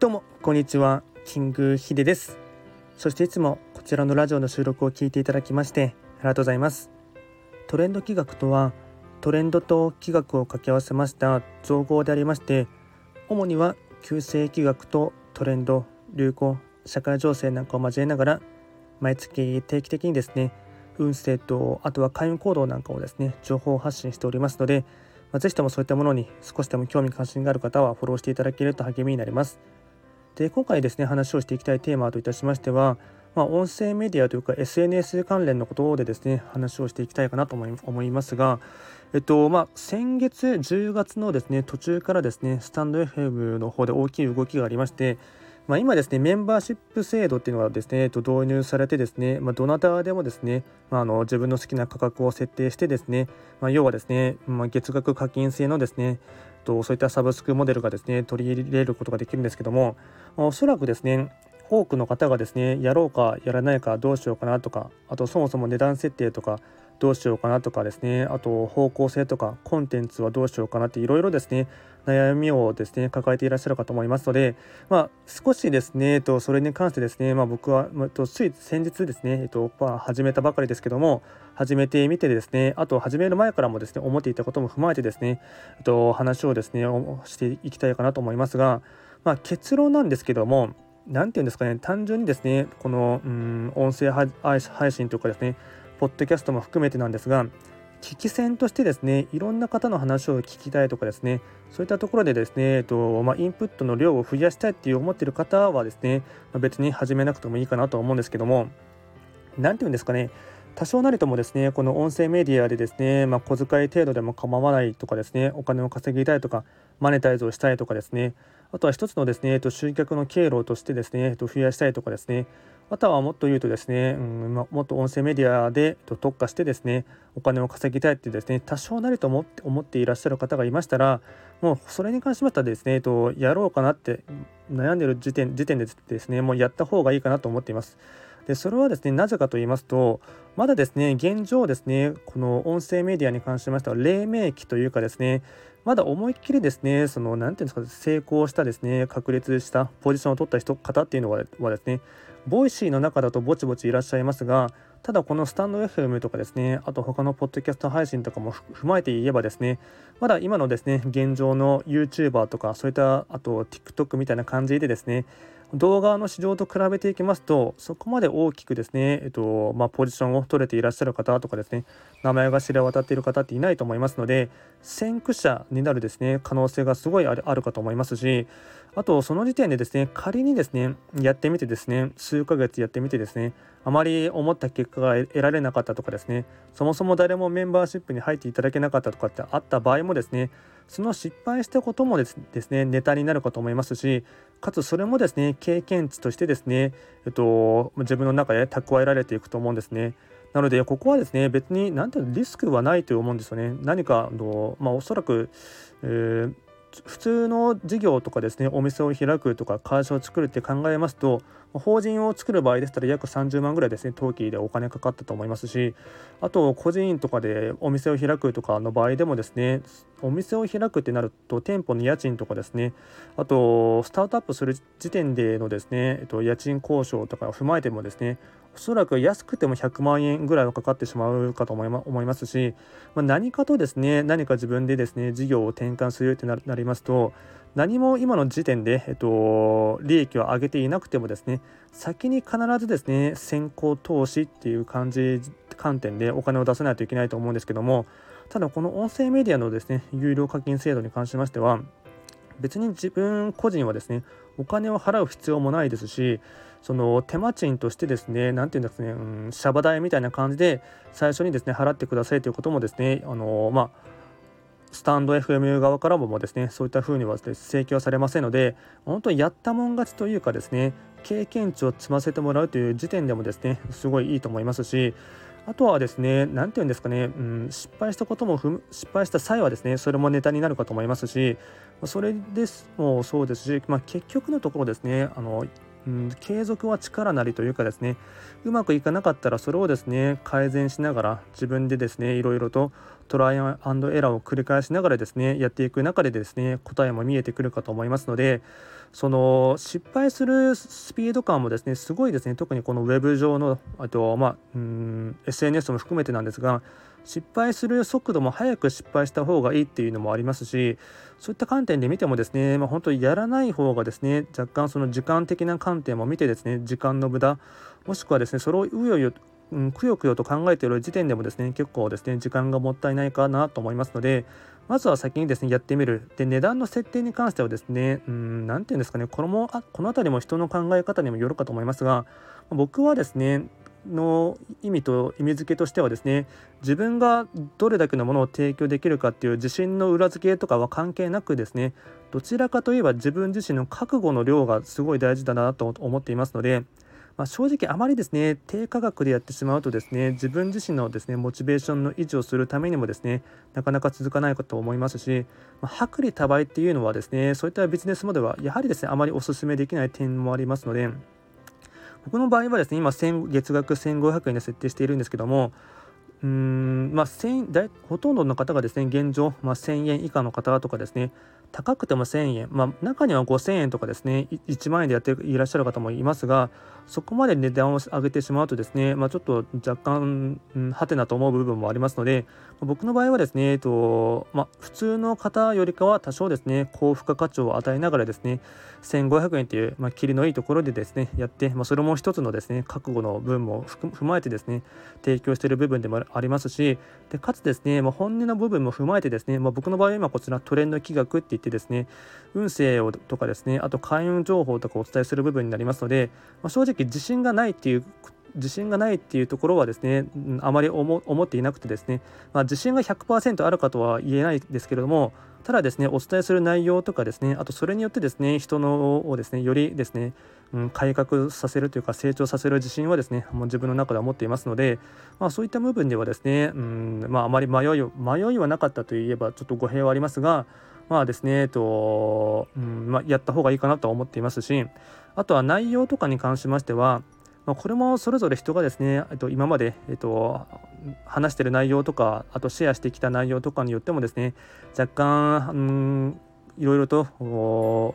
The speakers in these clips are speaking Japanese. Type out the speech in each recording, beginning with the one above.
どうもこんにちは。キングヒデです。そしていつもこちらのラジオの収録を聞いていただきましてありがとうございます。トレンド企画とはトレンドと企画を掛け合わせました造語でありまして主には旧世企画とトレンド流行社会情勢なんかを交えながら毎月定期的にですね運勢とあとは開運行動なんかをですね情報発信しておりますので、まあ、ぜひともそういったものに少しでも興味関心がある方はフォローしていただけると励みになります。で今回ですね話をしていきたいテーマといたしましては、まあ、音声メディアというか SNS 関連のことでですね話をしていきたいかなと思いますが、えっとまあ、先月10月のですね途中からですねスタンド FM の方で大きい動きがありましてまあ、今ですね、メンバーシップ制度っていうのがですね、えっと導入されてですね、まあ、どなたでもですね、まあ、あの自分の好きな価格を設定してですね、ま、要はですね、ま、月額課金制のですね、とそういったサブスクモデルがですね、取り入れることができるんですけども、おそらくですね、多くの方がですね、やろうかやらないかどうしようかなとか、あとそもそも値段設定とか、どうしようかなとかですね、あと方向性とかコンテンツはどうしようかなっていろいろですね、悩みをですね、抱えていらっしゃるかと思いますので、まあ、少しですね、と、それに関してですね、まあ、僕は、つい先日ですね、えっと、始めたばかりですけども、始めてみてですね、あと始める前からもですね、思っていたことも踏まえてですね、と、話をですね、していきたいかなと思いますが、まあ、結論なんですけども、何て言うんですかね、単純にですね、この、うん、音声配信というかですね、ポッドキャストも含めてなんですが聞き戦としてですねいろんな方の話を聞きたいとかですねそういったところでですね、えっとまあ、インプットの量を増やしたいっていう思っている方はですね、まあ、別に始めなくてもいいかなと思うんですけども何て言うんですかね多少なりともですねこの音声メディアでですね、まあ、小遣い程度でも構わないとかですねお金を稼ぎたいとかマネタイズをしたいとかですねあとは一つのですね、えっと、集客の経路としてですね、えっと、増やしたいとかですねあとはもっと言うとですね、うん、もっと音声メディアで特化してですね、お金を稼ぎたいってですね、多少なりと思って思っていらっしゃる方がいましたら、もうそれに関しましてはですね、とやろうかなって悩んでる時点時点でですね、もうやった方がいいかなと思っています。でそれはですねなぜかと言いますとまだですね現状ですねこの音声メディアに関しましては黎明期というかですねまだ思いっきりですねその何ていうんですか成功したですね確立したポジションを取った人方っていうのはですねボイシーの中だとぼちぼちいらっしゃいますがただこのスタンド FM とかですねあと他のポッドキャスト配信とかも踏まえて言えばですねまだ今のですね現状の YouTuber とかそういったあと TikTok みたいな感じでですね動画の市場と比べていきますとそこまで大きくですね、えっとまあ、ポジションを取れていらっしゃる方とかですね名前が知れ渡っている方っていないと思いますので先駆者になるですね可能性がすごいあるかと思いますしあとその時点でですね仮にですねやってみてですね数ヶ月やってみてですねあまり思った結果が得られなかったとかですねそもそも誰もメンバーシップに入っていただけなかったとかってあった場合もですねその失敗したこともですねネタになるかと思いますしかつそれもですね経験値としてですね、えっと、自分の中で蓄えられていくと思うんですね。なのでここはですね別に何ていうのリスクはないと思うんですよね。何かのまあおそらく、えー普通の事業とかですねお店を開くとか会社を作るって考えますと法人を作る場合でしたら約30万ぐらいですね登記でお金かかったと思いますしあと個人とかでお店を開くとかの場合でもですねお店を開くってなると店舗の家賃とかですね。あとスタートアップする時点でのですね、えっと、家賃交渉とかを踏まえてもですねそらく安くても100万円ぐらいはかかってしまうかと思い,、ま、すし、まあ、何かとですね何か自分でですね事業を転換するってなりますと何も今の時点で、えっと、利益を上げていなくてもですね先に必ずですね先行投資っていう感じ観点でお金を出さないといけないと思うんですけどもただこの音声メディアのですね有料課金制度に関しましては別に自分個人はですねお金を払う必要もないですしその手間賃としてですね何て言うんですかね、うん、シャバ代みたいな感じで最初にですね払ってくださいということもですねあのまあスタンド FM 側からもですねそういった風にはです、ね、請求されませんので本当にやったもん勝ちというかですね経験値を積ませてもらうという時点でもですねすごいいいと思いますしあとはですね何て言うんですかね、うん、失敗したことも失敗した際はですねそれもネタになるかと思いますしそれですもそうですし、まあ、結局のところですねあのうん、継続は力なりというかですねうまくいかなかったらそれをですね改善しながら自分でですねいろいろとトライアンドエラーを繰り返しながらですねやっていく中でですね答えも見えてくるかと思いますのでその失敗するスピード感もですねすごいですね特にこのウェブ上のあとまあうん SNS も含めてなんですが失敗する速度も早く失敗した方がいいっていうのもありますしそういった観点で見てもですね、まあ、本当にやらない方がですね若干その時間的な観点も見てですね時間の無駄もしくはですねそれをうよようん、くよくよと考えている時点でもですね結構ですね時間がもったいないかなと思いますのでまずは先にですねやってみる。で値段の設定に関してはですねうん何て言うんですかねこのもあこの辺りも人の考え方にもよるかと思いますが僕はですねの意味と意味付けとしてはですね自分がどれだけのものを提供できるかっていう自信の裏付けとかは関係なくですねどちらかといえば自分自身の覚悟の量がすごい大事だなと思っていますので、まあ、正直あまりですね低価格でやってしまうとですね自分自身のですねモチベーションの維持をするためにもですねなかなか続かないかと思いますし、まあ、薄利多売っていうのはですねそういったビジネスモデルはやはりですねあまりお勧めできない点もありますので僕の場合はですね、今、月額1500円で設定しているんですけども、うんまあ、ほとんどの方がですね現状、まあ、1000円以下の方とかですね高くても1000円、まあ、中には5000円とかですね1万円でやっていらっしゃる方もいますがそこまで値段を上げてしまうとですね、まあ、ちょっと若干、うん、はてなと思う部分もありますので僕の場合はですね、えっとまあ、普通の方よりかは多少ですね高付加価値を与えながらですね1500円という、まあ、切りのいいところでですねやって、まあ、それも一つのですね覚悟の分も踏まえてですね提供している部分でもありますしでかつですね、まあ、本音の部分も踏まえてですね、まあ、僕の場合は今こちらトレンド企画って言ってですね運勢をとかですねあと開運情報とかお伝えする部分になりますので、まあ、正直自信がないっていう自信がないっていうところはですね、あまり思っていなくてですね、まあ、自信が100%あるかとは言えないですけれども、ただですね、お伝えする内容とかですね、あとそれによってですね、人のをですね、よりですね、うん、改革させるというか成長させる自信はですね、もう自分の中では持っていますので、まあ、そういった部分ではですね、うんまあ、あまり迷い迷いはなかったといえばちょっと語弊はありますが、まあですね、えっとうんまあ、やった方がいいかなとは思っていますし、あとは内容とかに関しましては、まあ、これもそれぞれ人がですね、えっと、今まで、えっと、話してる内容とかあとシェアしてきた内容とかによってもですね若干、うん、いろいろとお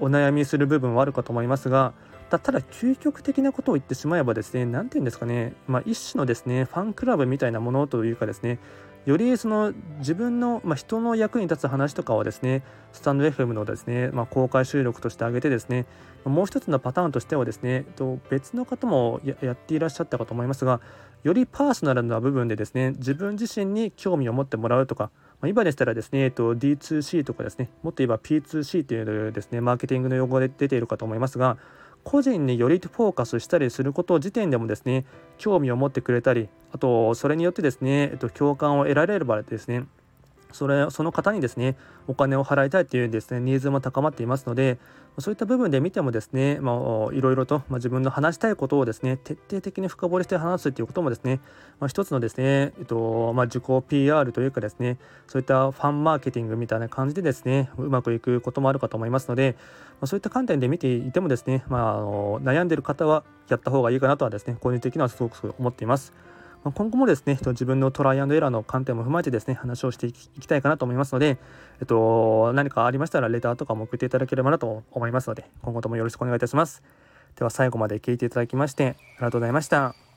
悩みする部分はあるかと思いますがただ究極的なことを言ってしまえばですね何て言うんですかね、まあ、一種のですねファンクラブみたいなものというかですねよりその自分の、まあ、人の役に立つ話とかをですねスタンド FM のですね、まあ、公開収録としてあげてですねもう一つのパターンとしてはですね別の方もやっていらっしゃったかと思いますがよりパーソナルな部分でですね自分自身に興味を持ってもらうとかま今でしたらですね、えっと、D2C とかですね、もっと言えば P2C というですね、マーケティングの用語で出ているかと思いますが、個人によりフォーカスしたりすること時点でもですね興味を持ってくれたりあとそれによってですね、えっと、共感を得られればですねそれその方にですねお金を払いたいというですねニーズも高まっていますのでそういった部分で見てもですね、まあ、いろいろと、まあ、自分の話したいことをですね徹底的に深掘りして話すということもですね、まあ、一つのですね、えっとまあ、自己 PR というかですねそういったファンマーケティングみたいな感じでですねうまくいくこともあるかと思いますので、ま、そういった観点で見ていてもですね、まあ、あの悩んでいる方はやった方がいいかなとはですね個人的にはすごく思っています。ま今後もですね、自分のトライアンドエラーの観点も踏まえてですね、話をしていきたいかなと思いますので、えっと、何かありましたらレターとかも送っていただければなと思いますので、今後ともよろしくお願いいたします。では最後まで聞いていただきまして、ありがとうございました。